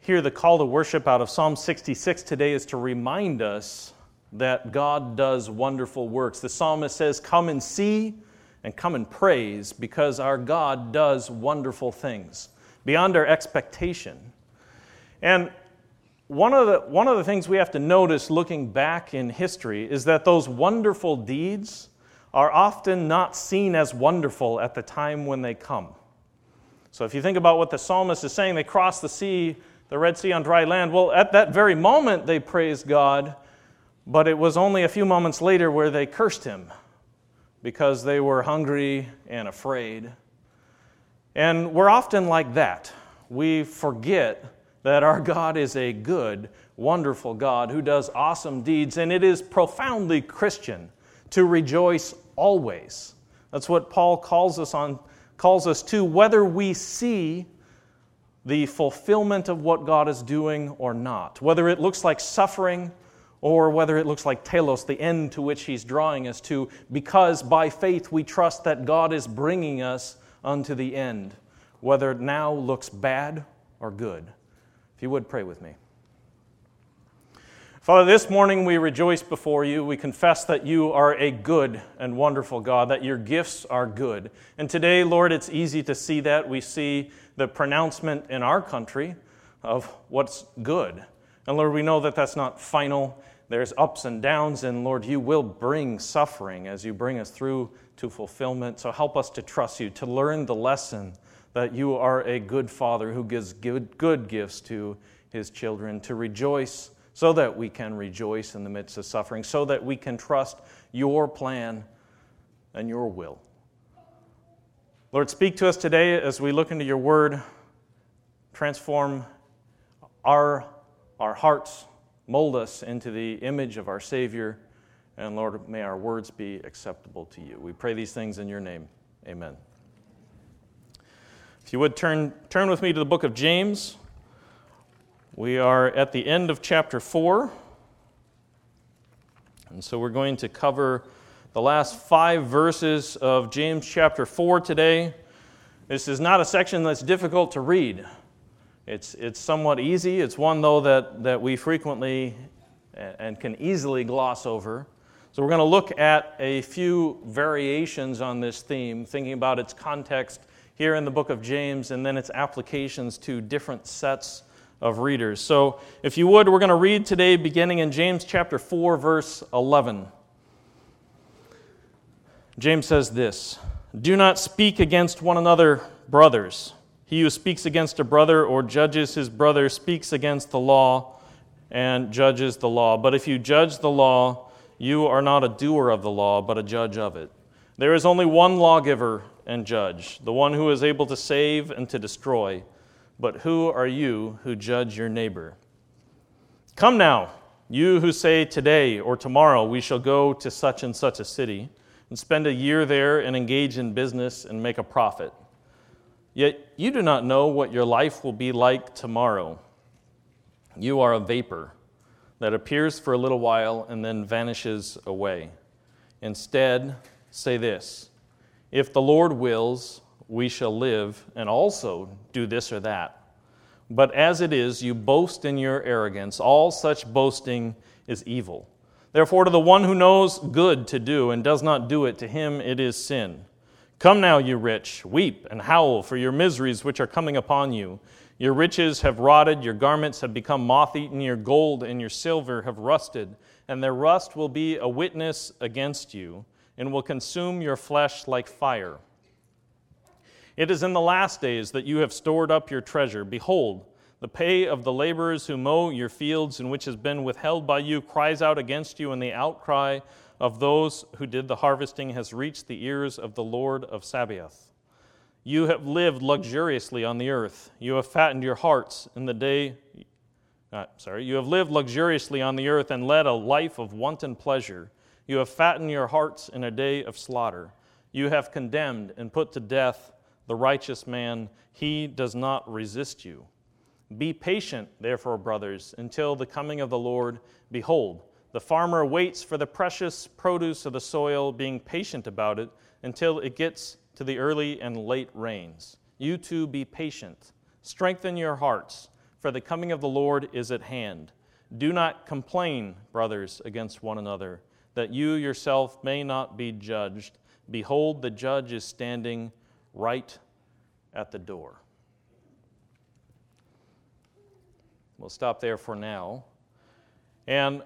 hear the call to worship out of Psalm 66 today is to remind us that God does wonderful works. The psalmist says, Come and see and come and praise because our God does wonderful things beyond our expectation. And one of, the, one of the things we have to notice looking back in history is that those wonderful deeds are often not seen as wonderful at the time when they come. So if you think about what the psalmist is saying, they crossed the sea, the Red Sea on dry land. Well, at that very moment, they praised God, but it was only a few moments later where they cursed him because they were hungry and afraid. And we're often like that. We forget that our God is a good, wonderful God who does awesome deeds, and it is profoundly Christian to rejoice always. That's what Paul calls us on calls us to whether we see the fulfillment of what God is doing or not. Whether it looks like suffering or whether it looks like telos, the end to which he's drawing us to, because by faith we trust that God is bringing us unto the end, whether it now looks bad or good. If you would, pray with me. Father, this morning we rejoice before you. We confess that you are a good and wonderful God, that your gifts are good. And today, Lord, it's easy to see that. We see the pronouncement in our country of what's good. And Lord, we know that that's not final. There's ups and downs, and Lord, you will bring suffering as you bring us through to fulfillment. So help us to trust you, to learn the lesson that you are a good father who gives good, gifts to his children, to rejoice so that we can rejoice in the midst of suffering, so that we can trust your plan and your will. Lord, speak to us today as we look into your word. Transform our, our hearts, mold us into the image of our Savior. And Lord, may our words be acceptable to you. We pray these things in your name. Amen. If you would turn, turn with me to the book of James. We are at the end of chapter 4. And so we're going to cover the last five verses of James chapter 4 today. This is not a section that's difficult to read. It's, it's somewhat easy. It's one, though, that, that we frequently and can easily gloss over. So, we're going to look at a few variations on this theme, thinking about its context here in the book of James and then its applications to different sets of readers. So, if you would, we're going to read today beginning in James chapter 4, verse 11. James says this Do not speak against one another, brothers. He who speaks against a brother or judges his brother speaks against the law and judges the law. But if you judge the law, you are not a doer of the law, but a judge of it. There is only one lawgiver and judge, the one who is able to save and to destroy. But who are you who judge your neighbor? Come now, you who say today or tomorrow we shall go to such and such a city and spend a year there and engage in business and make a profit. Yet you do not know what your life will be like tomorrow. You are a vapor that appears for a little while and then vanishes away. Instead, say this if the Lord wills, we shall live and also do this or that. But as it is, you boast in your arrogance. All such boasting is evil. Therefore, to the one who knows good to do and does not do it, to him it is sin. Come now, you rich, weep and howl for your miseries which are coming upon you. Your riches have rotted, your garments have become moth eaten, your gold and your silver have rusted, and their rust will be a witness against you and will consume your flesh like fire. It is in the last days that you have stored up your treasure. Behold, the pay of the laborers who mow your fields and which has been withheld by you cries out against you, and the outcry of those who did the harvesting has reached the ears of the Lord of Sabaoth. You have lived luxuriously on the earth. You have fattened your hearts in the day. Uh, sorry, you have lived luxuriously on the earth and led a life of wanton pleasure. You have fattened your hearts in a day of slaughter. You have condemned and put to death the righteous man. He does not resist you. Be patient, therefore, brothers, until the coming of the Lord. Behold, the farmer waits for the precious produce of the soil, being patient about it until it gets to the early and late rains. You too be patient. Strengthen your hearts, for the coming of the Lord is at hand. Do not complain, brothers, against one another, that you yourself may not be judged. Behold, the judge is standing right at the door. We'll stop there for now. And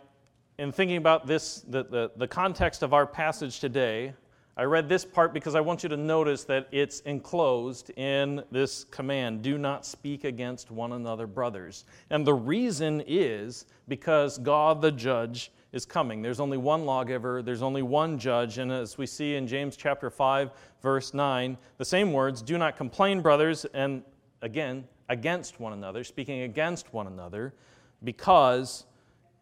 in thinking about this, the, the, the context of our passage today, I read this part because I want you to notice that it's enclosed in this command do not speak against one another, brothers. And the reason is because God the judge is coming. There's only one lawgiver, there's only one judge. And as we see in James chapter 5, verse 9, the same words do not complain, brothers, and again, against one another, speaking against one another, because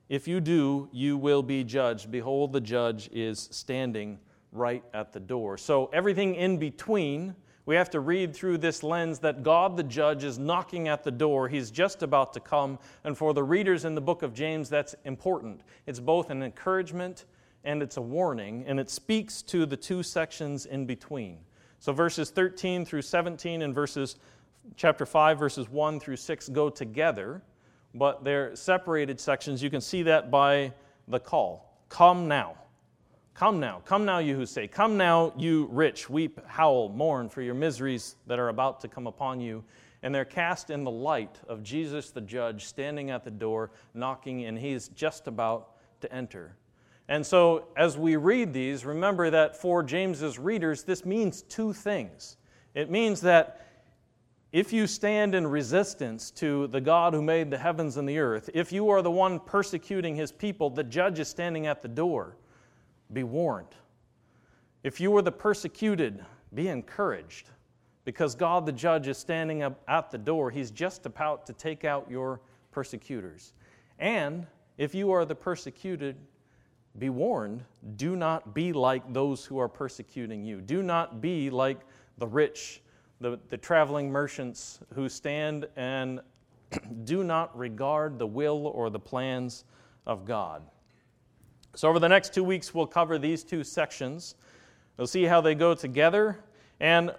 if you do, you will be judged. Behold, the judge is standing right at the door. So, everything in between, we have to read through this lens that God the judge is knocking at the door. He's just about to come. And for the readers in the book of James, that's important. It's both an encouragement and it's a warning, and it speaks to the two sections in between. So, verses 13 through 17 and verses chapter 5, verses 1 through 6 go together, but they're separated sections. You can see that by the call Come now. Come now, come now, you who say, Come now, you rich, weep, howl, mourn for your miseries that are about to come upon you. And they're cast in the light of Jesus the judge standing at the door, knocking, and he's just about to enter. And so, as we read these, remember that for James's readers, this means two things. It means that if you stand in resistance to the God who made the heavens and the earth, if you are the one persecuting his people, the judge is standing at the door. Be warned. If you are the persecuted, be encouraged because God the judge is standing up at the door. He's just about to take out your persecutors. And if you are the persecuted, be warned do not be like those who are persecuting you. Do not be like the rich, the, the traveling merchants who stand and do not regard the will or the plans of God. So, over the next two weeks, we'll cover these two sections. We'll see how they go together, and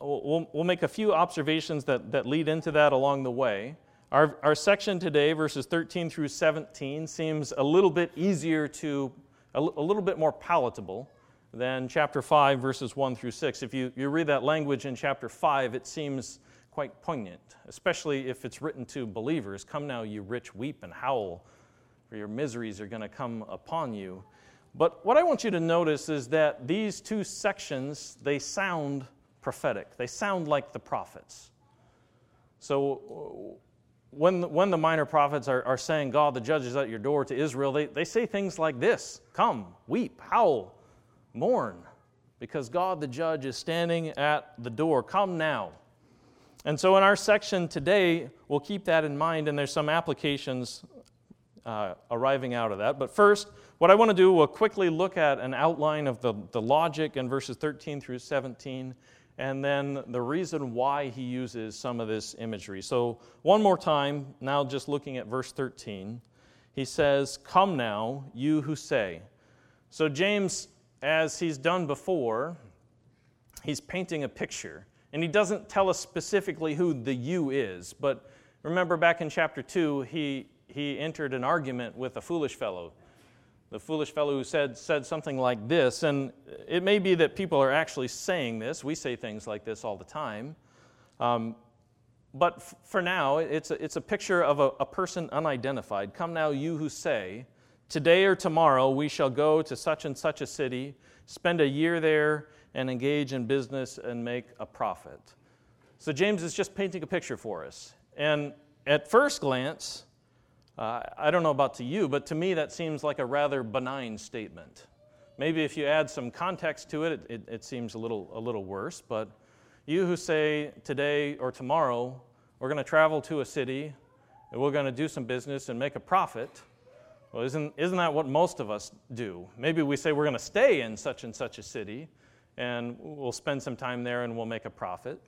we'll, we'll make a few observations that, that lead into that along the way. Our, our section today, verses 13 through 17, seems a little bit easier to, a, a little bit more palatable than chapter 5, verses 1 through 6. If you, you read that language in chapter 5, it seems quite poignant, especially if it's written to believers. Come now, you rich, weep and howl for your miseries are going to come upon you. But what I want you to notice is that these two sections, they sound prophetic. They sound like the prophets. So when, when the minor prophets are, are saying, God, the judge is at your door to Israel, they, they say things like this Come, weep, howl, mourn, because God the judge is standing at the door. Come now. And so in our section today, we'll keep that in mind, and there's some applications uh, arriving out of that. But first, what I want to do, we'll quickly look at an outline of the, the logic in verses 13 through 17, and then the reason why he uses some of this imagery. So, one more time, now just looking at verse 13, he says, Come now, you who say. So, James, as he's done before, he's painting a picture. And he doesn't tell us specifically who the you is, but remember back in chapter 2, he, he entered an argument with a foolish fellow. The foolish fellow who said, said something like this, and it may be that people are actually saying this. We say things like this all the time. Um, but f- for now, it's a, it's a picture of a, a person unidentified. Come now, you who say, Today or tomorrow we shall go to such and such a city, spend a year there, and engage in business and make a profit. So James is just painting a picture for us. And at first glance, uh, I don't know about to you, but to me that seems like a rather benign statement. Maybe if you add some context to it, it, it seems a little, a little worse. But you who say today or tomorrow, we're going to travel to a city and we're going to do some business and make a profit, well, isn't, isn't that what most of us do? Maybe we say we're going to stay in such and such a city and we'll spend some time there and we'll make a profit.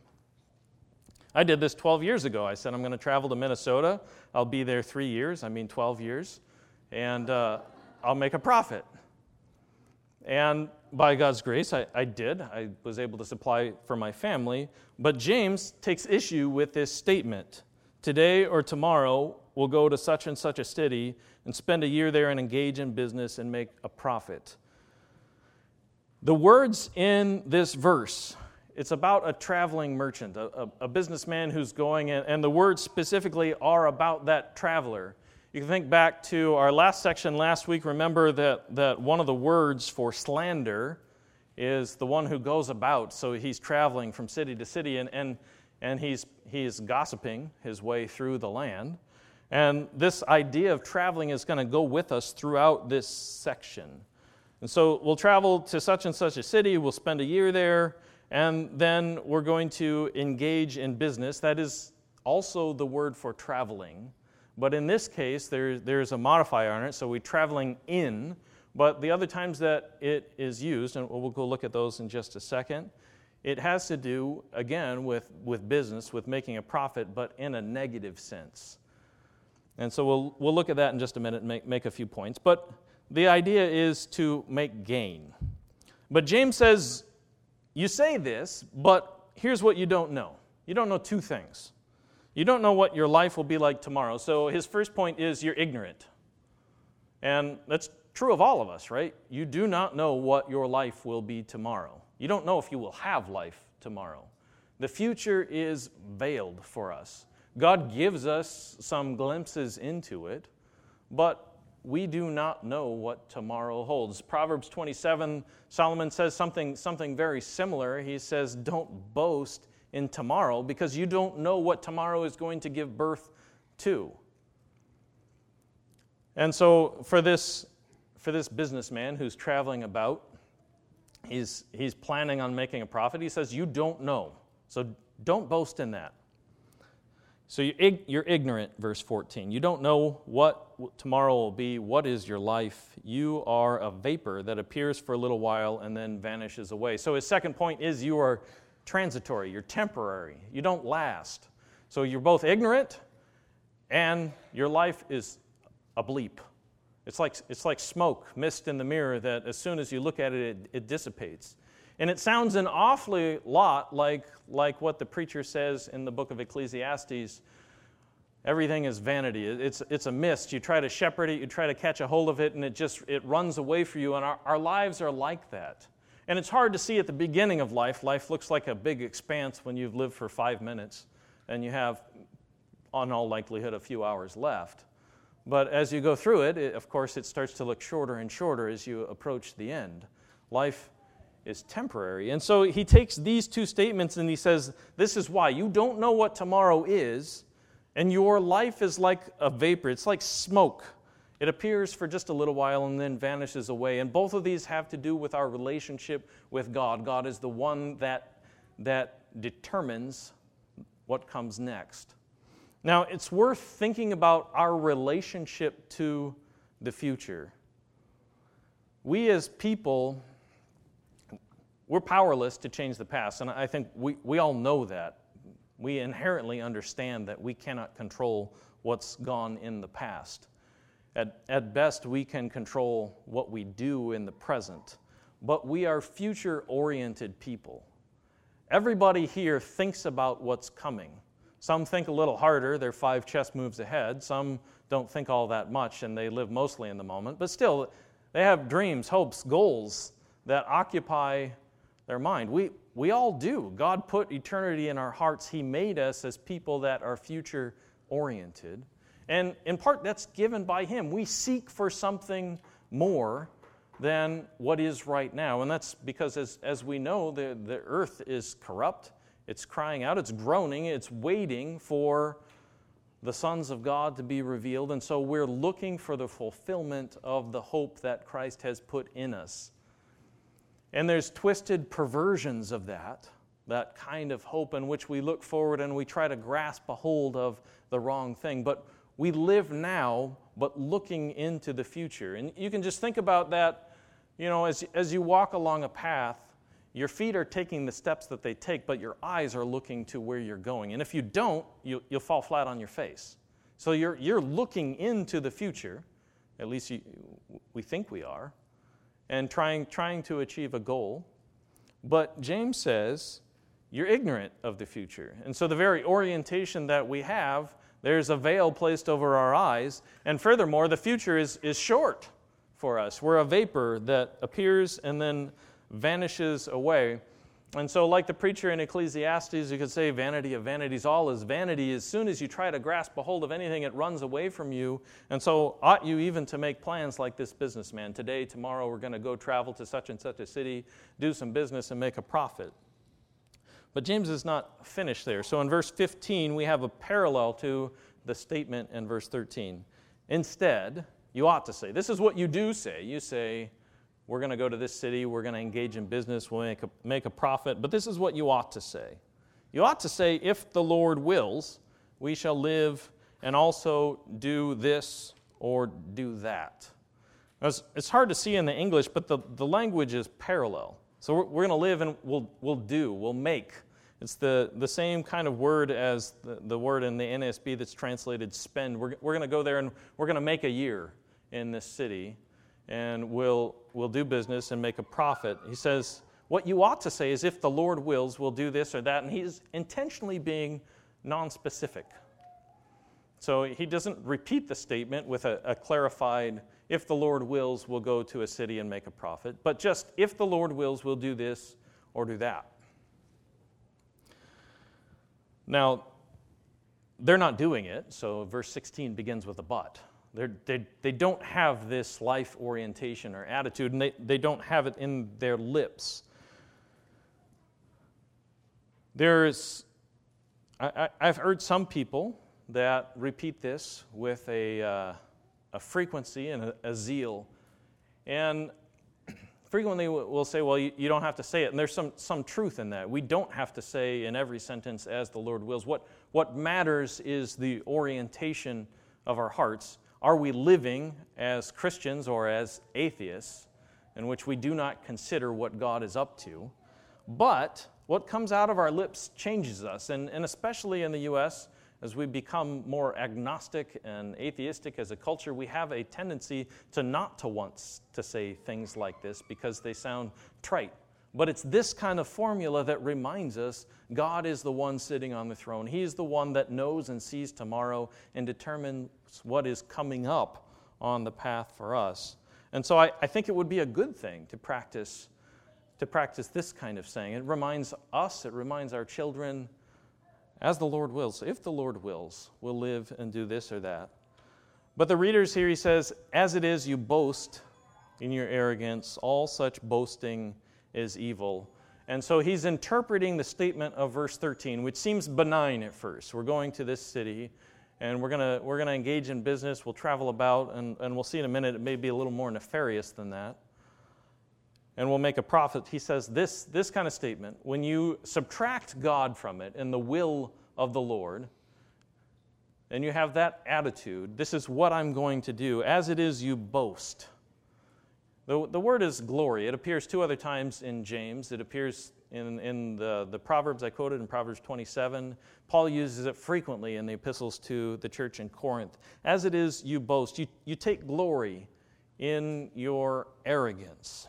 I did this 12 years ago. I said, I'm going to travel to Minnesota. I'll be there three years, I mean 12 years, and uh, I'll make a profit. And by God's grace, I, I, did. I was able to supply for my family. But James takes issue with this statement Today or tomorrow, we'll go to such and such a city and spend a year there and engage in business and make a profit. The words in this verse, it's about a traveling merchant, a, a, a businessman who's going, in, and the words specifically are about that traveler. You can think back to our last section last week. Remember that, that one of the words for slander is the one who goes about. So he's traveling from city to city and, and, and he's, he's gossiping his way through the land. And this idea of traveling is going to go with us throughout this section. And so we'll travel to such and such a city, we'll spend a year there, and then we're going to engage in business. That is also the word for traveling. But in this case, there, there's a modifier on it, so we're traveling in. But the other times that it is used, and we'll go look at those in just a second, it has to do, again, with, with business, with making a profit, but in a negative sense. And so we'll, we'll look at that in just a minute and make, make a few points. But the idea is to make gain. But James says, You say this, but here's what you don't know. You don't know two things. You don't know what your life will be like tomorrow. So his first point is you're ignorant. And that's true of all of us, right? You do not know what your life will be tomorrow. You don't know if you will have life tomorrow. The future is veiled for us. God gives us some glimpses into it, but we do not know what tomorrow holds. Proverbs 27, Solomon says something, something very similar. He says, Don't boast in tomorrow because you don't know what tomorrow is going to give birth to. And so, for this, for this businessman who's traveling about, he's, he's planning on making a profit. He says, You don't know. So, don't boast in that. So you're ignorant, verse 14. You don't know what tomorrow will be. What is your life? You are a vapor that appears for a little while and then vanishes away. So his second point is you are transitory, you're temporary, you don't last. So you're both ignorant and your life is a bleep. It's like, it's like smoke, mist in the mirror that as soon as you look at it, it, it dissipates. And it sounds an awfully lot like, like what the preacher says in the book of Ecclesiastes. Everything is vanity. It's, it's a mist. You try to shepherd it, you try to catch a hold of it, and it just it runs away from you. And our, our lives are like that. And it's hard to see at the beginning of life. Life looks like a big expanse when you've lived for five minutes and you have, on all likelihood, a few hours left. But as you go through it, it, of course, it starts to look shorter and shorter as you approach the end. Life is temporary. And so he takes these two statements and he says, This is why. You don't know what tomorrow is, and your life is like a vapor, it's like smoke. It appears for just a little while and then vanishes away. And both of these have to do with our relationship with God. God is the one that, that determines what comes next. Now, it's worth thinking about our relationship to the future. We as people we're powerless to change the past, and I think we, we all know that. We inherently understand that we cannot control what's gone in the past. At, at best, we can control what we do in the present, but we are future oriented people. Everybody here thinks about what's coming. Some think a little harder, they're five chess moves ahead. Some don't think all that much and they live mostly in the moment, but still, they have dreams, hopes, goals that occupy their mind. We, we all do. God put eternity in our hearts. He made us as people that are future oriented. And in part, that's given by Him. We seek for something more than what is right now. And that's because, as, as we know, the, the earth is corrupt, it's crying out, it's groaning, it's waiting for the sons of God to be revealed. And so we're looking for the fulfillment of the hope that Christ has put in us. And there's twisted perversions of that, that kind of hope in which we look forward and we try to grasp a hold of the wrong thing. But we live now, but looking into the future. And you can just think about that, you know, as, as you walk along a path, your feet are taking the steps that they take, but your eyes are looking to where you're going. And if you don't, you, will fall flat on your face. So you're, you're looking into the future, at least you, we think we are, and trying, trying to achieve a goal. But James says, you're ignorant of the future. And so the very orientation that we have, There's a veil placed over our eyes. And furthermore, the future is, is short for us. We're a vapor that appears and then vanishes away. And so, like the preacher in Ecclesiastes, you could say, vanity of vanities, all is vanity. As soon as you try to grasp a hold of anything, it runs away from you. And so, ought you even to make plans like this businessman? Today, tomorrow, we're going to go travel to such and such a city, do some business, and make a profit. But James is not finished there. So, in verse 15, we have a parallel to the statement in verse 13. Instead, you ought to say, this is what you do say. You say, we're going to go to this city, we're going to engage in business, we'll make a, make a profit. But this is what you ought to say. You ought to say, if the Lord wills, we shall live and also do this or do that. It's, it's hard to see in the English, but the, the language is parallel. So we're, we're going to live and we'll, we'll do, we'll make. It's the, the same kind of word as the, the word in the NASB that's translated spend. We're, we're going to go there and we're going to make a year in this city and we'll, we'll do business and make a profit. He says, What you ought to say is, if the Lord wills, we'll do this or that. And he's intentionally being non-specific. So he doesn't repeat the statement with a, a, clarified, if the Lord wills, we'll go to a city and make a profit, but just, if the Lord wills, we'll do this or do that. Now, they're not doing it, so verse 16 begins with a but. They're, they, they don't have this life orientation or attitude, and they, they don't have it in their lips. There's, I, have heard some people that repeat this with a, uh, a frequency and a, a, zeal. And frequently we'll say, well, you, you, don't have to say it. And there's some, some truth in that. We don't have to say in every sentence, as the Lord wills. What, what matters is the orientation of our hearts are we living as Christians or as atheists in which we do not consider what God is up to? But what comes out of our lips changes us, and, and especially in the U.S., as we become more agnostic and atheistic as a culture, we have a tendency to not to want to say things like this because they sound trite but it's this kind of formula that reminds us God is the one sitting on the throne. He's the one that knows and sees tomorrow and determines what is coming up on the path for us. And so I, I think it would be a good thing to practice to practice this kind of saying. It reminds us, it reminds our children, as the Lord wills, if the Lord wills, we'll live and do this or that. But the readers here, he says, as it is, you boast in your arrogance, all such boasting is evil. And so he's interpreting the statement of verse 13, which seems benign at first. We're going to this city and we're going we're gonna engage in business. We'll travel about, and, and we'll see in a minute, it may be a little more nefarious than that. And we'll make a profit. He says this, this kind of statement when you subtract God from it and the will of the Lord, and you have that attitude, this is what I'm going to do. As it is, you boast. The, the word is glory. It appears two other times in James. It appears in, in the, the Proverbs I quoted in Proverbs 27. Paul uses it frequently in the epistles to the church in Corinth. As it is, you boast. You, you take glory in your arrogance.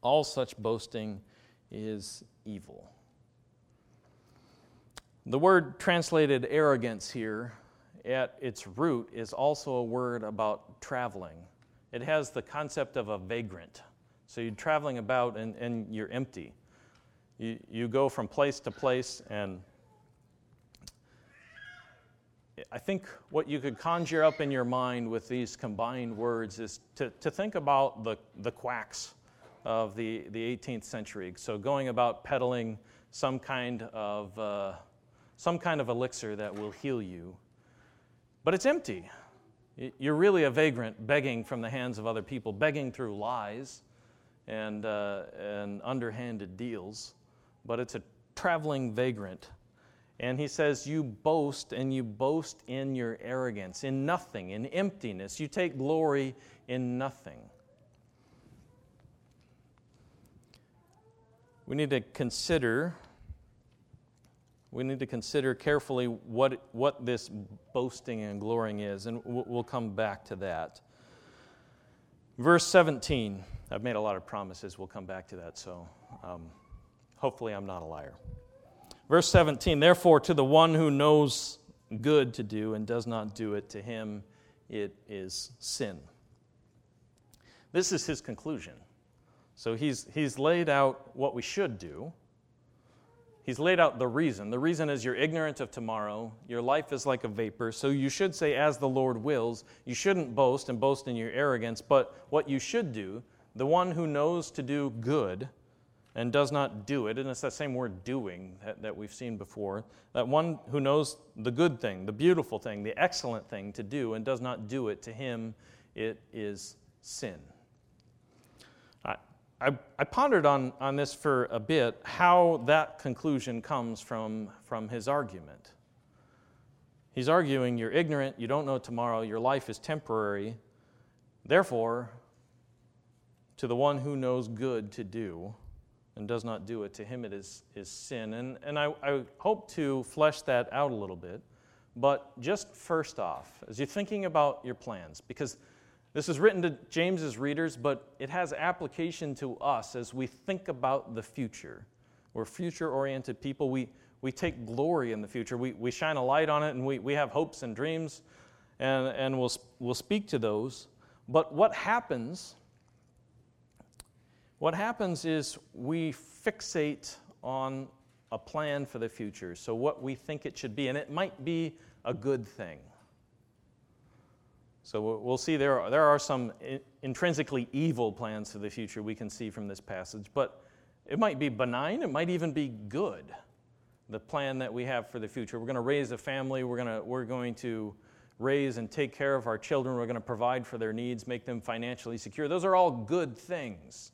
All such boasting is evil. The word translated arrogance here at its root is also a word about traveling it has the concept of a vagrant. So you're traveling about and, and you're empty. You, you go from place to place, and I think what you could conjure up in your mind with these combined words is to, to think about the, the quacks of the, the 18th century. So going about peddling some kind of uh, some kind of elixir that will heal you, but it's empty. You're really a vagrant begging from the hands of other people, begging through lies and, uh, and underhanded deals, but it's a traveling vagrant. And he says, You boast and you boast in your arrogance, in nothing, in emptiness. You take glory in nothing. We need to consider we need to consider carefully what, what this boasting and glorying is, and we'll come back to that. Verse 17, I've made a lot of promises. We'll come back to that, so um, hopefully I'm not a liar. Verse 17, therefore, to the one who knows good to do and does not do it, to him it is sin. This is his conclusion. So he's, he's laid out what we should do. He's laid out the reason. The reason is you're ignorant of tomorrow. Your life is like a vapor. So you should say, as the Lord wills. You shouldn't boast and boast in your arrogance. But what you should do, the one who knows to do good and does not do it, and it's that same word doing that, that we've seen before, that one who knows the good thing, the beautiful thing, the excellent thing to do and does not do it, to him it is sin. I, I, pondered on, on this for a bit, how that conclusion comes from, from his argument. He's arguing you're ignorant, you don't know tomorrow, your life is temporary. Therefore, to the one who knows good to do and does not do it, to him it is, is sin. And, and I, I hope to flesh that out a little bit. But just first off, as you're thinking about your plans, because this is written to James's readers, but it has application to us as we think about the future. We're future oriented people. We, we take glory in the future. We, we shine a light on it and we, we have hopes and dreams, and, and we'll, we'll speak to those. But what happens? What happens is we fixate on a plan for the future, so what we think it should be, and it might be a good thing. So we'll see there are, there are some intrinsically evil plans for the future we can see from this passage, but it might be benign, it might even be good, the plan that we have for the future. We're going to raise a family, we're going to, we're going to raise and take care of our children, we're going to provide for their needs, make them financially secure. Those are all good things.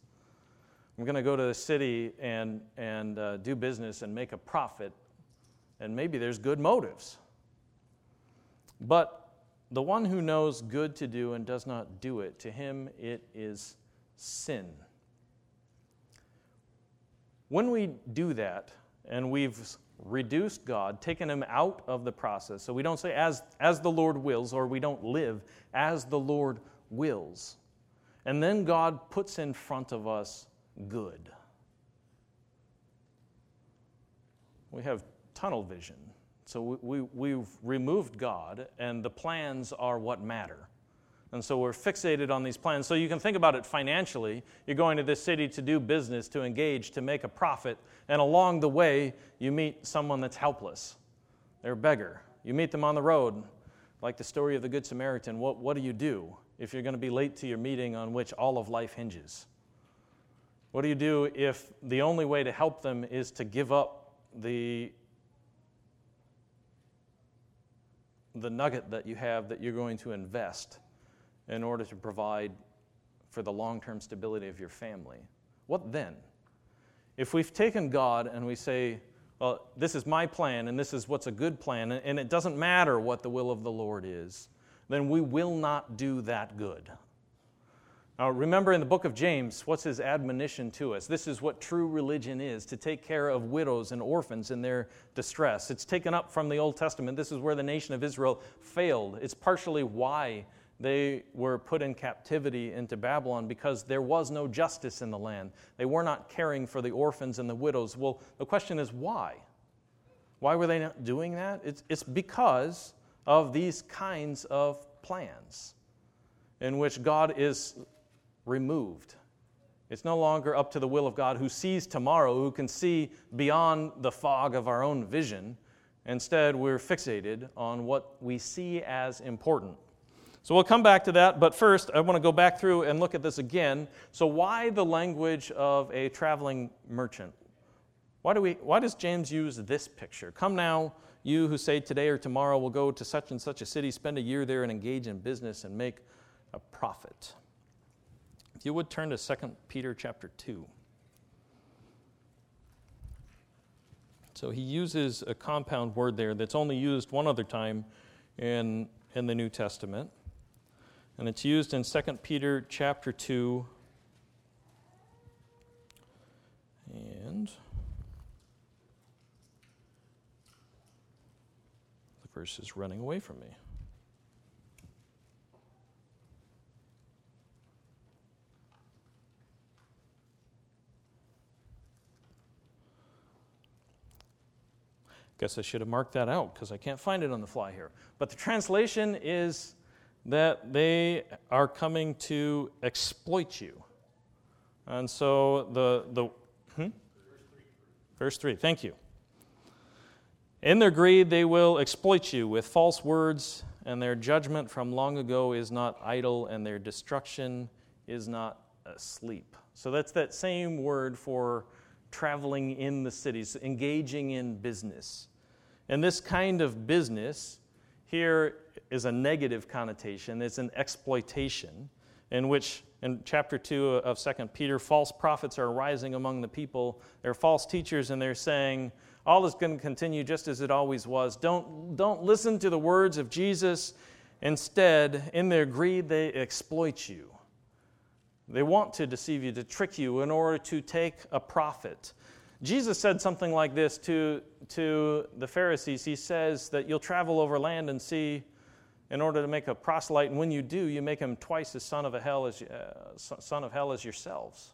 We're going to go to the city and, and uh, do business and make a profit, and maybe there's good motives. But the one who knows good to do and does not do it, to him it is sin. When we do that, and we've reduced God, taken him out of the process, so we don't say as, as the Lord wills, or we don't live as the Lord wills. And then God puts in front of us good. We have tunnel vision. So we, we, have removed God, and the plans are what matter. And so we're fixated on these plans. So you can think about it financially. You're going to this city to do business, to engage, to make a profit, and along the way, you meet someone that's helpless. They're a beggar. You meet them on the road, like the story of the Good Samaritan. What, what do you do if you're going to be late to your meeting on which all of life hinges? What do you do if the only way to help them is to give up the the nugget that you have that you're going to invest in order to provide for the long term stability of your family. What then? If we've taken God and we say, well, this is my plan and this is what's a good plan, and it doesn't matter what the will of the Lord is, then we will not do that good. Now, remember in the book of James, what's his admonition to us? This is what true religion is to take care of widows and orphans in their distress. It's taken up from the Old Testament. This is where the nation of Israel failed. It's partially why they were put in captivity into Babylon because there was no justice in the land. They were not caring for the orphans and the widows. Well, the question is why? Why were they not doing that? It's, it's because of these kinds of plans in which God is removed. It's no longer up to the will of God who sees tomorrow, who can see beyond the fog of our own vision. Instead, we're fixated on what we see as important. So we'll come back to that, but first, I want to go back through and look at this again. So, why the language of a traveling merchant? Why, do we, why does James use this picture? Come now, you who say today or tomorrow we'll go to such and such a city, spend a year there, and engage in business and make a profit. If you would turn to 2 Peter chapter 2. So he uses a compound word there that's only used one other time in, in the New Testament. And it's used in 2 Peter chapter 2. And the verse is running away from me. Guess I should have marked that out because I can't find it on the fly here. But the translation is that they are coming to exploit you. And so the, the hmm? verse 3, thank you. In their greed, they will exploit you with false words, and their judgment from long ago is not idle, and their destruction is not asleep. So that's that same word for traveling in the cities, engaging in business. And this kind of business here is a negative connotation, it's an exploitation, in which in chapter 2 of 2 Peter, false prophets are rising among the people. They're false teachers, and they're saying, all is going to continue just as it always was. Don't, don't listen to the words of Jesus. Instead, in their greed, they exploit you. They want to deceive you, to trick you in order to take a profit. Jesus said something like this to, to the Pharisees. He says that you'll travel over land and sea in order to make a proselyte, and when you do, you make him twice as son of, a hell as, uh, son of hell as yourselves.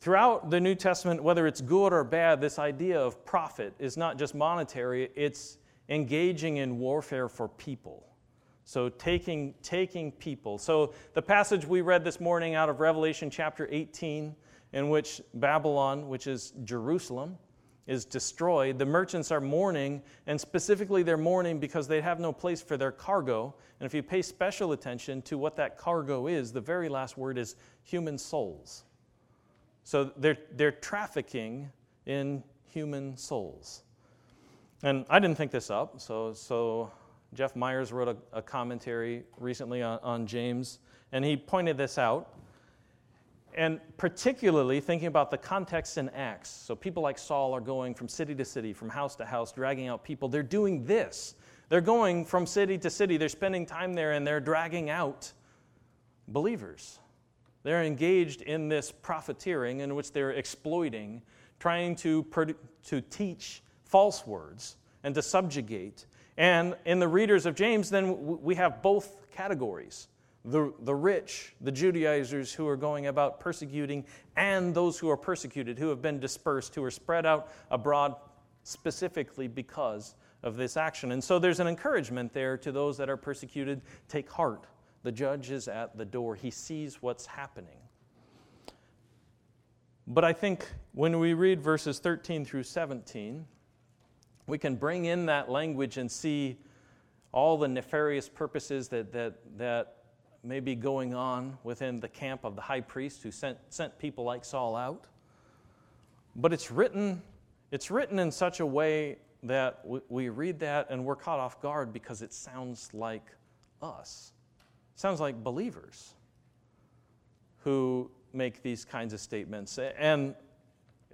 Throughout the New Testament, whether it's good or bad, this idea of profit is not just monetary, it's engaging in warfare for people. So taking, taking people. So the passage we read this morning out of Revelation chapter 18, in which Babylon, which is Jerusalem, is destroyed, the merchants are mourning, and specifically they're mourning because they have no place for their cargo. And if you pay special attention to what that cargo is, the very last word is human souls. So they're, they're trafficking in human souls. And I didn't think this up, so, so Jeff Myers wrote a, a commentary recently on, on James, and he pointed this out. And particularly thinking about the context in Acts. So people like Saul are going from city to city, from house to house, dragging out people. They're doing this. They're going from city to city. They're spending time there and they're dragging out believers. They're engaged in this profiteering in which they're exploiting, trying to, to teach false words and to subjugate and in the readers of James, then we have both categories the, the rich, the Judaizers who are going about persecuting, and those who are persecuted, who have been dispersed, who are spread out abroad specifically because of this action. And so there's an encouragement there to those that are persecuted take heart. The judge is at the door, he sees what's happening. But I think when we read verses 13 through 17, we can bring in that language and see all the nefarious purposes that, that, that may be going on within the camp of the high priest who sent, sent people like Saul out. But it's written, it's written in such a way that we, we read that and we're caught off guard because it sounds like us. It sounds like believers who make these kinds of statements. And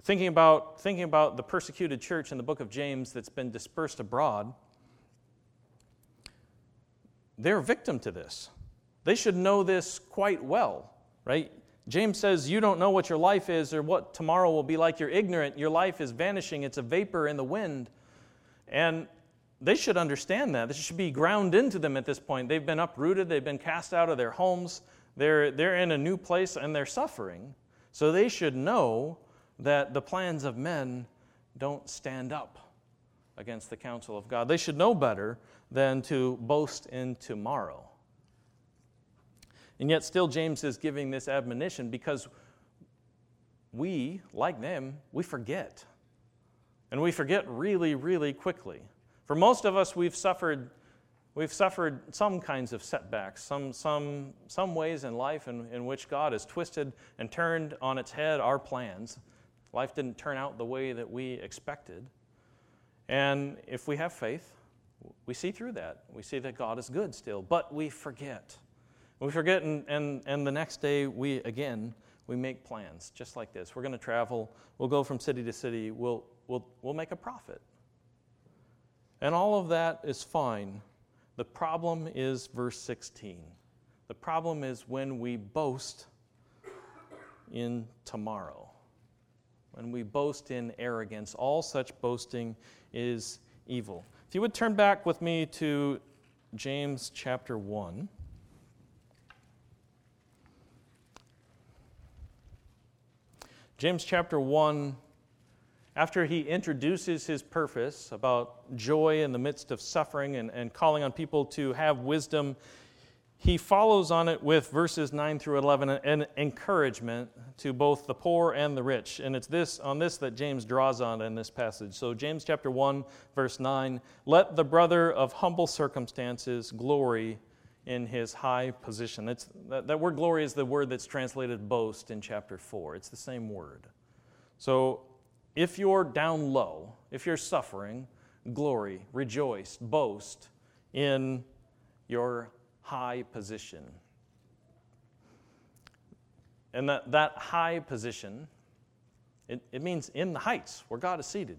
thinking about, thinking about the persecuted church in the book of James that's been dispersed abroad, they're victim to this. They should know this quite well, right? James says, You don't know what your life is or what tomorrow will be like. You're ignorant. Your life is vanishing. It's a vapor in the wind. And they should understand that. This should be ground into them at this point. They've been uprooted, they've been cast out of their homes, they're, they're in a new place, and they're suffering. So they should know that the plans of men don't stand up against the counsel of God. They should know better than to boast in tomorrow. And yet, still, James is giving this admonition because we, like them, we forget. And we forget really, really quickly. For most of us, we've suffered, we've suffered some kinds of setbacks, some, some, some ways in life in, in which God has twisted and turned on its head our plans Life didn't turn out the way that we expected. And if we have faith, we see through that. We see that God is good still, but we forget. We forget, and, and, and the next day, we again, we make plans just like this. We're going to travel, we'll go from city to city, we'll, we'll, we'll make a profit. And all of that is fine. The problem is verse 16. The problem is when we boast in tomorrow when we boast in arrogance. All such boasting is evil. If you would turn back with me to James chapter 1. James chapter 1 after he introduces his purpose about joy in the midst of suffering and, and calling on people to have wisdom, he follows on it with verses 9 through 11 an encouragement to both the poor and the rich. And it's this on this that james draws on in this passage. So james chapter 1 verse 9 let the brother of humble circumstances glory in his high position it's, that, that word glory is the word that's translated boast in chapter 4 it's the same word so if you're down low if you're suffering glory rejoice boast in your high position. And that, that high position, it, it means in the heights where God is seated.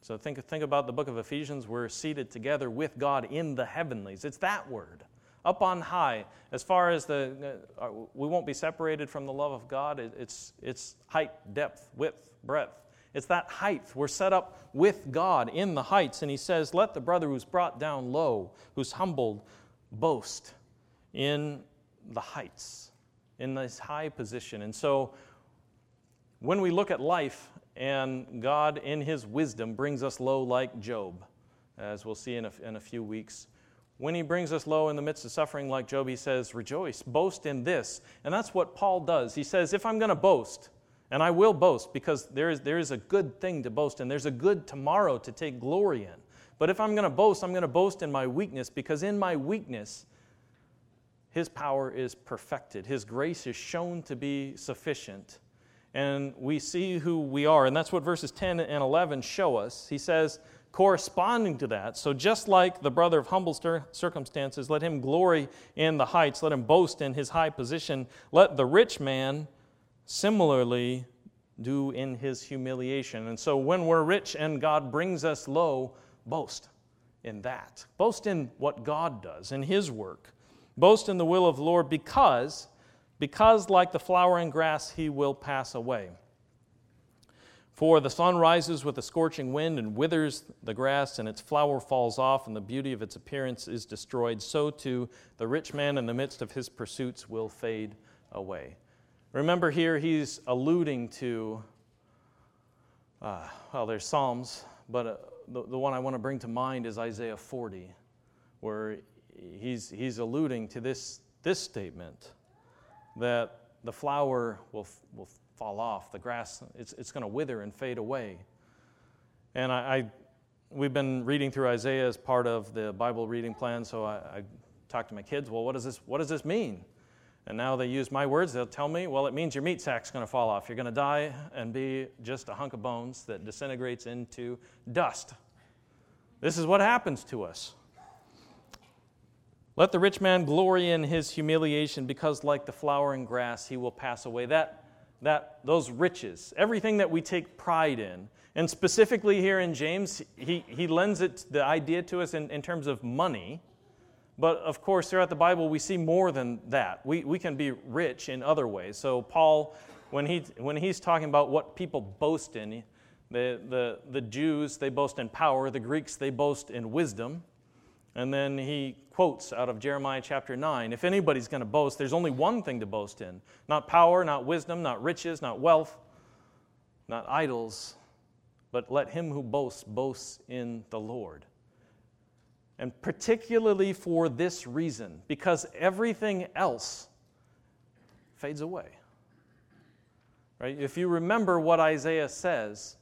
So think, think about the book of Ephesians. We're seated together with God in the heavenlies. It's that word, up on high. As far as the, uh, we won't be separated from the love of God, it, it's, it's height, depth, width, breadth. It's that height. We're set up with God in the heights. And he says, Let the brother who's brought down low, who's humbled, boast in the heights, in this high position. And so when we look at life and God, in His wisdom, brings us low like Job, as we'll see in a, in a few weeks. When he brings us low in the midst of suffering like Job, he says, Rejoice, boast in this. And that's what Paul does. He says, If I'm going to boast, and I will boast because there is, there is a good thing to boast in, there's a good tomorrow to take glory in. But if I'm going to boast, I'm going to boast in my weakness because in my weakness, His power is perfected. His grace is shown to be sufficient. And we see who we are. And that's what verses 10 and 11 show us. He says, corresponding to that, so just like the brother of humble circumstances, let him glory in the heights, let him boast in his high position. Let the rich man similarly do in his humiliation. And so when we're rich and God brings us low, Boast in that. Boast in what God does, in His work. Boast in the will of the Lord because, because like the flowering grass, He will pass away. For the sun rises with a scorching wind and withers the grass, and its flower falls off, and the beauty of its appearance is destroyed. So too, the rich man in the midst of his pursuits will fade away. Remember, here he's alluding to, uh, well, there's Psalms, but uh, the, the one I want to bring to mind is Isaiah 40, where he's, he's alluding to this, this statement that the flower will, will fall off, the grass, it's, it's going to wither and fade away. And I, I, we've been reading through Isaiah as part of the Bible reading plan, so I, I talked to my kids, well, what does this, what does this mean? And now they use my words. They'll tell me, well, it means your meat sack's going to fall off. You're going to die and be just a hunk of bones that disintegrates into dust. This is what happens to us. Let the rich man glory in his humiliation because, like the flowering grass, he will pass away. That, that, those riches, everything that we take pride in, and specifically here in James, he, he lends it the idea to us in, in terms of money but of course, throughout the Bible, we see more than that. We, we can be rich in other ways. So, Paul, when, he, when he's talking about what people boast in, the, the, the Jews, they boast in power, the Greeks, they boast in wisdom. And then he quotes out of Jeremiah chapter 9 if anybody's going to boast, there's only one thing to boast in not power, not wisdom, not riches, not wealth, not idols, but let him who boasts boast in the Lord. And particularly for this reason, because everything else fades away. Right? If you remember what Isaiah says,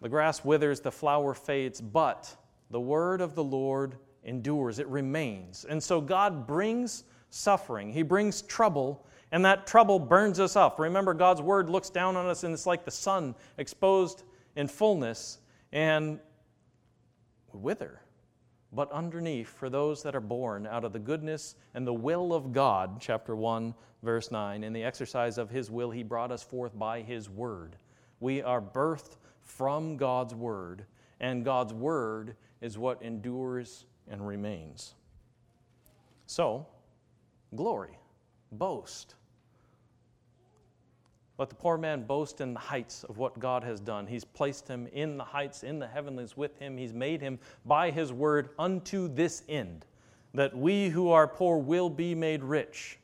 the grass withers, the flower fades, but the word of the Lord endures, it remains. And so God brings suffering, He brings trouble, and that trouble burns us up. Remember, God's word looks down on us, and it's like the sun exposed in fullness, and we wither but underneath for those that are born out of the goodness and the will of God, chapter 1, verse 9. In the exercise of His will, He brought us forth by His word. We are birthed from God's word, and God's word is what endures and remains. So, glory, boast, let the poor man boast in the heights of what God has done. He's placed him in the heights, in the heavenlies with him. He's made him by his word unto this end, that we who are poor will be made rich.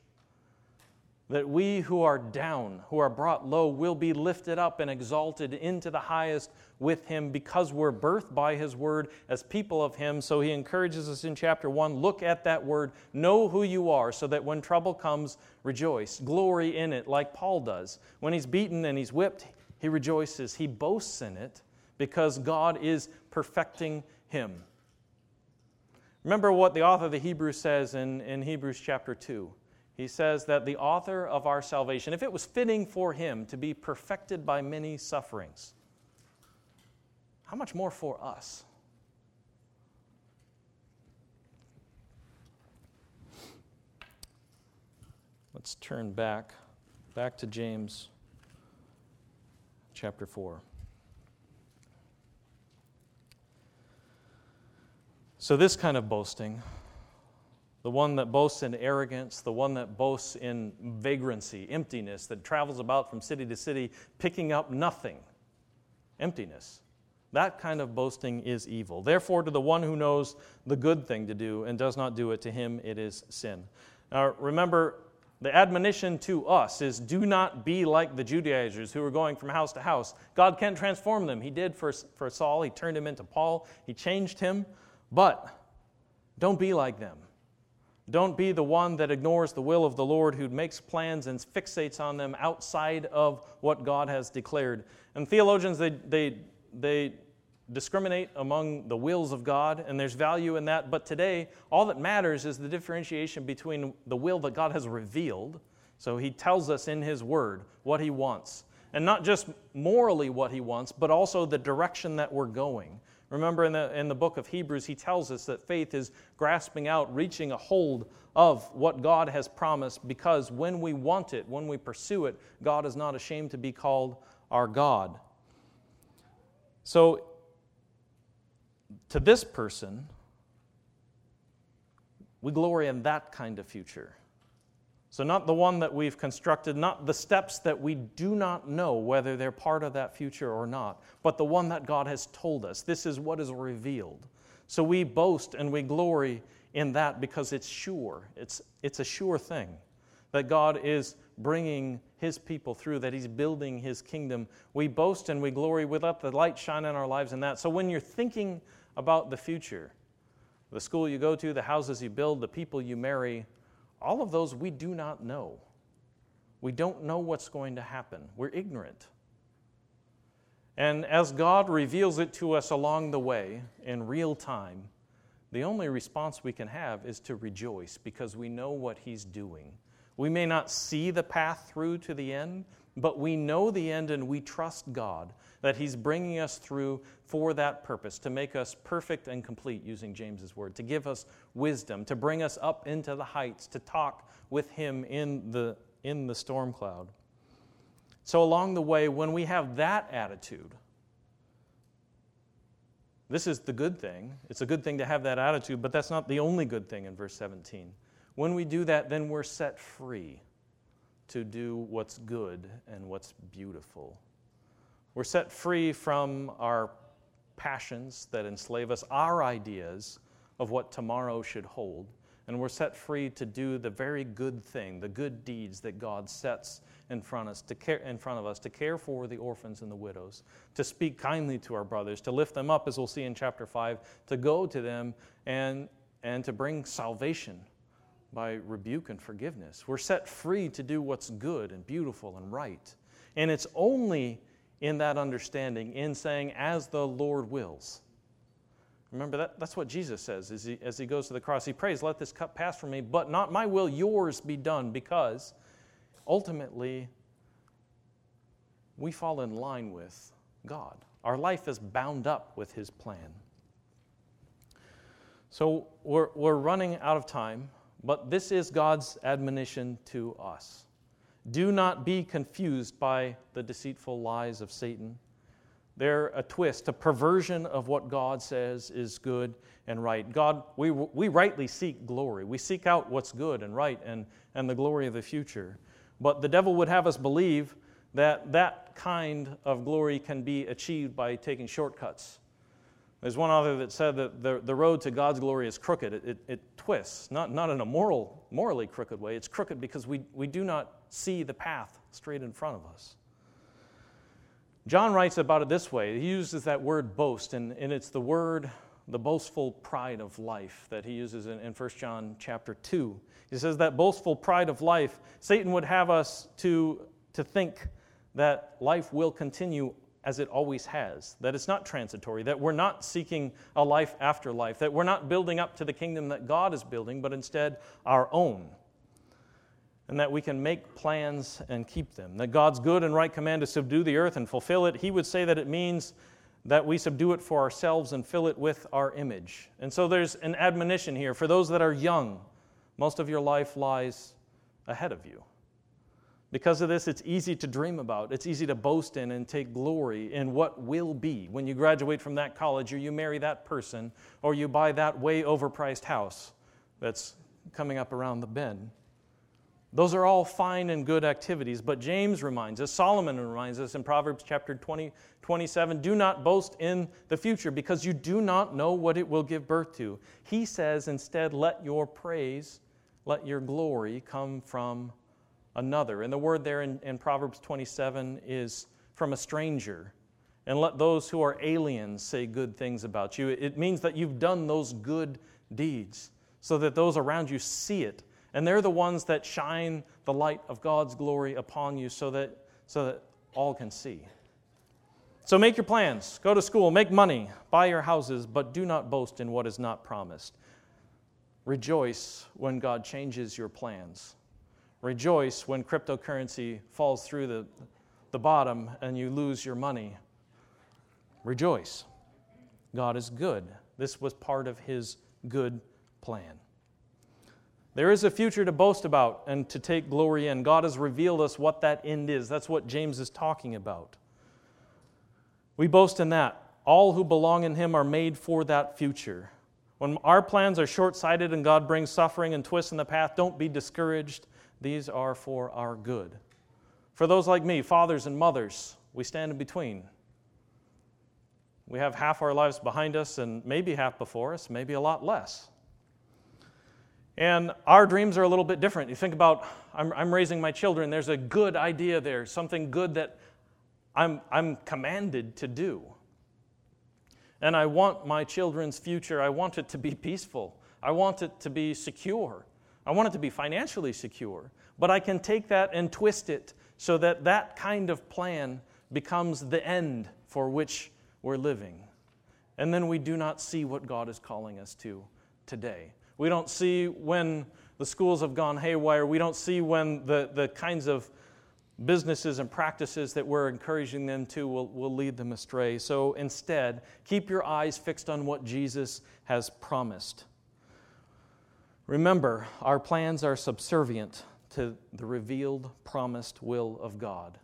That we who are down, who are brought low, will be lifted up and exalted into the highest with him because we're birthed by his word as people of him. So he encourages us in chapter 1 look at that word, know who you are, so that when trouble comes, rejoice. Glory in it, like Paul does. When he's beaten and he's whipped, he rejoices. He boasts in it because God is perfecting him. Remember what the author of the Hebrews says in, in Hebrews chapter 2 he says that the author of our salvation, if it was fitting for him to be perfected by many sufferings, how much more for us? Let's turn back, back to James chapter 4. So, this kind of boasting the one that boasts in arrogance, the one that boasts in vagrancy, emptiness, that travels about from city to city picking up nothing. Emptiness. That kind of boasting is evil. Therefore, to the one who knows the good thing to do and does not do it, to him it is sin. Now, remember, the admonition to us is do not be like the Judaizers who were going from house to house. God can't transform them. He did for, for Saul, He turned him into Paul, He changed him. But don't be like them. Don't be the one that ignores the will of the Lord, who makes plans and fixates on them outside of what God has declared. And theologians, they, they, they discriminate among the wills of God, and there's value in that. But today, all that matters is the differentiation between the will that God has revealed. So he tells us in his word what he wants. And not just morally what he wants, but also the direction that we're going. Remember in the, in the book of Hebrews, he tells us that faith is grasping out, reaching a hold of what God has promised, because when we want it, when we pursue it, God is not ashamed to be called our God. So, to this person, we glory in that kind of future. So, not the one that we've constructed, not the steps that we do not know whether they're part of that future or not, but the one that God has told us. This is what is revealed. So, we boast and we glory in that because it's sure. It's, it's a sure thing that God is bringing His people through, that He's building His kingdom. We boast and we glory. We let the light shine in our lives in that. So, when you're thinking about the future, the school you go to, the houses you build, the people you marry, all of those we do not know. We don't know what's going to happen. We're ignorant. And as God reveals it to us along the way in real time, the only response we can have is to rejoice because we know what He's doing. We may not see the path through to the end, but we know the end and we trust God that He's bringing us through for that purpose, to make us perfect and complete, using James's word, to give us wisdom, to bring us up into the heights, to talk with Him in the, in the storm cloud. So, along the way, when we have that attitude, this is the good thing. It's a good thing to have that attitude, but that's not the only good thing in verse 17. When we do that, then we're set free to do what's good and what's beautiful. We're set free from our passions that enslave us, our ideas of what tomorrow should hold, and we're set free to do the very good thing, the good deeds that God sets in front, us, to care, in front of us, to care for the orphans and the widows, to speak kindly to our brothers, to lift them up, as we'll see in chapter 5, to go to them and, and to bring salvation by rebuke and forgiveness. We're set free to do what's good and beautiful and right. And it's only in that understanding, in saying, as the Lord wills. Remember, that, that's what Jesus says as he, as he goes to the cross. He prays, Let this cup pass from me, but not my will, yours be done, because ultimately we fall in line with God. Our life is bound up with His plan. So we're, we're running out of time. But this is God's admonition to us. Do not be confused by the deceitful lies of Satan. They're a twist, a perversion of what God says is good and right. God, we, we rightly seek glory. We seek out what's good and right and, and the glory of the future. But the devil would have us believe that that kind of glory can be achieved by taking shortcuts there's one author that said that the, the road to God's glory is crooked. It, it, it, twists, not, not in a moral, morally crooked way. It's crooked because we, we do not see the path straight in front of us. John writes about it this way. He uses that word boast, and, and it's the word, the boastful pride of life that he uses in, in 1 John chapter 2. He says that boastful pride of life, Satan would have us to, to think that life will continue as it always has, that it's not transitory, that we're not seeking a life after life, that we're not building up to the kingdom that God is building, but instead our own. And that we can make plans and keep them. That God's good and right command to subdue the earth and fulfill it, he would say that it means that we subdue it for ourselves and fill it with our image. And so there's an admonition here for those that are young. Most of your life lies ahead of you. Because of this, it's easy to dream about. It's easy to boast in and take glory in what will be when you graduate from that college, or you marry that person, or you buy that way overpriced house that's coming up around the bend. Those are all fine and good activities, but James reminds us, Solomon reminds us in Proverbs chapter 20, 27 do not boast in the future because you do not know what it will give birth to. He says instead, let your praise, let your glory come from another. And the word there in, in Proverbs 27 is from a stranger. And let those who are aliens say good things about you. It means that you've done those good deeds so that those around you see it. And they're the ones that shine the light of God's glory upon you so that, so that all can see. So make your plans, go to school, make money, buy your houses, but do not boast in what is not promised. Rejoice when God changes your plans. Rejoice when cryptocurrency falls through the, the bottom and you lose your money. Rejoice. God is good. This was part of His good plan. There is a future to boast about and to take glory in. God has revealed us what that end is. That's what James is talking about. We boast in that. All who belong in Him are made for that future. When our plans are short sighted and God brings suffering and twists in the path, don't be discouraged. These are for our good. For those like me, fathers and mothers, we stand in between. We have half our lives behind us and maybe half before us, maybe a lot less. And our dreams are a little bit different. You think about, I'm, I'm raising my children, there's a good idea there, something good that I'm, I'm commanded to do. And I want my children's future, I want it to be peaceful, I want it to be secure. I want it to be financially secure, but I can take that and twist it so that that kind of plan becomes the end for which we're living. And then we do not see what God is calling us to today. We don't see when the schools have gone haywire. We don't see when the, the kinds of businesses and practices that we're encouraging them to will, will lead them astray. So instead, keep your eyes fixed on what Jesus has promised. Remember, our plans are subservient to the revealed, promised will of God.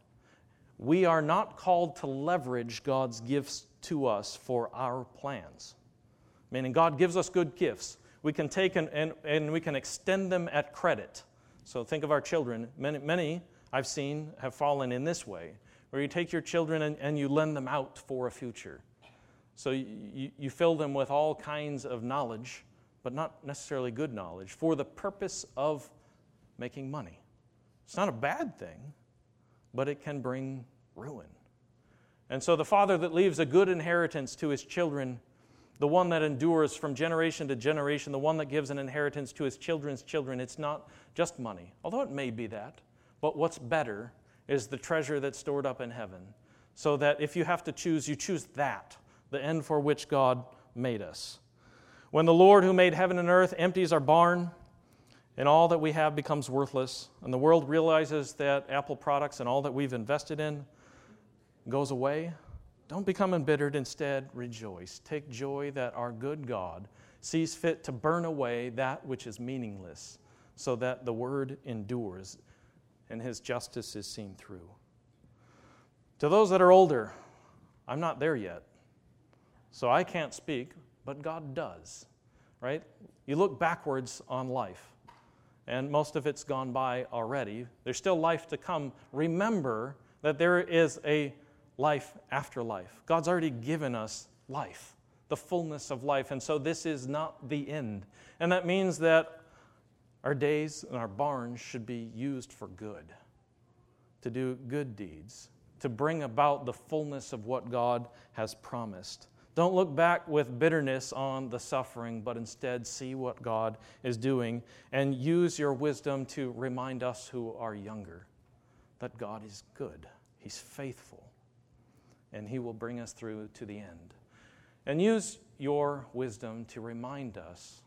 We are not called to leverage God's gifts to us for our plans. Meaning, God gives us good gifts. We can take and, and, and we can extend them at credit. So, think of our children. Many, many I've seen have fallen in this way, where you take your children and, and you lend them out for a future. So, you, you fill them with all kinds of knowledge but not necessarily good knowledge, for the purpose of making money. It's not a bad thing, but it can bring ruin. And so the father that leaves a good inheritance to his children, the one that endures from generation to generation, the one that gives an inheritance to his children's children, it's not just money, although it may be that. But what's better is the treasure that's stored up in heaven. So that if you have to choose, you choose that, the end for which God made us. When the Lord who made heaven and earth empties our barn, and all that we have becomes worthless, and the world realizes that Apple products and all that we've invested in goes away, don't become embittered. Instead, rejoice. Take joy that our good God sees fit to burn away that which is meaningless, so that the word endures and his justice is seen through. To those that are older, I'm not there yet, so I can't speak but God does, right? You look backwards on life, and most of it's gone by already. There's still life to come. Remember that there is a life after life. God's already given us life, the fullness of life, and so this is not the end. And that means that our days and our barns should be used for good. to do good deeds, to bring about the fullness of what God has promised. Don't look back with bitterness on the suffering, but instead see what God is doing and use your wisdom to remind us who are younger that God is good, He's faithful, and He will bring us through to the end. And use your wisdom to remind us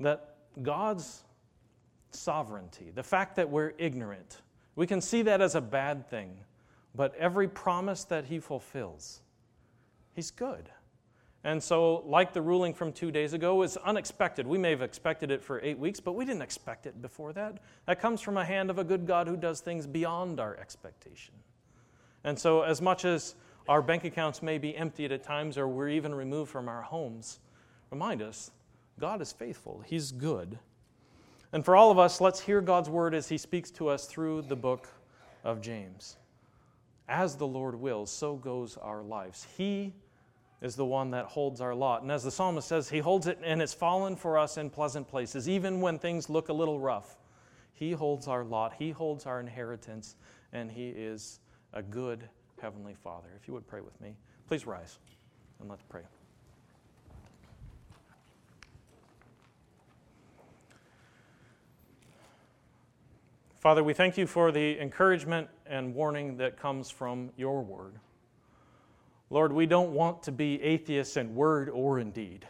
that God's sovereignty, the fact that we're ignorant, we can see that as a bad thing, but every promise that He fulfills, He's good. And so, like the ruling from two days ago, is unexpected. We may have expected it for eight weeks, but we didn't expect it before that. That comes from a hand of a good God who does things beyond our expectation. And so, as much as our bank accounts may be emptied at times or we're even removed from our homes, remind us God is faithful, He's good. And for all of us, let's hear God's word as He speaks to us through the book of James. As the Lord wills, so goes our lives. He is the one that holds our lot. And as the psalmist says, He holds it and it's fallen for us in pleasant places, even when things look a little rough. He holds our lot, He holds our inheritance, and He is a good Heavenly Father. If you would pray with me, please rise and let's pray. Father, we thank you for the encouragement and warning that comes from your word. Lord, we don't want to be atheists in word or in deed.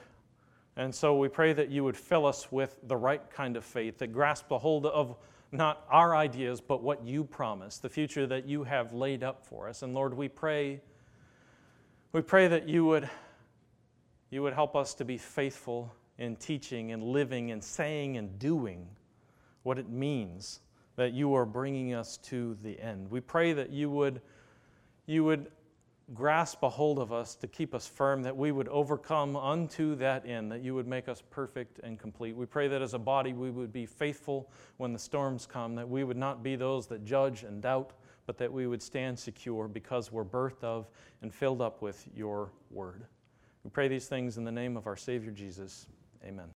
And so we pray that you would fill us with the right kind of faith that grasps a hold of not our ideas, but what you promise, the future that you have laid up for us. And Lord, we pray, we pray that you would, you would help us to be faithful in teaching and living and saying and doing what it means that you are bringing us to the end. We pray that you would, you would grasp a hold of us to keep us firm, that we would overcome unto that end, that you would make us perfect and complete. We pray that as a body we would be faithful when the storms come, that we would not be those that judge and doubt, but that we would stand secure because we're birthed of and filled up with your word. We pray these things in the name of our Savior Jesus. Amen.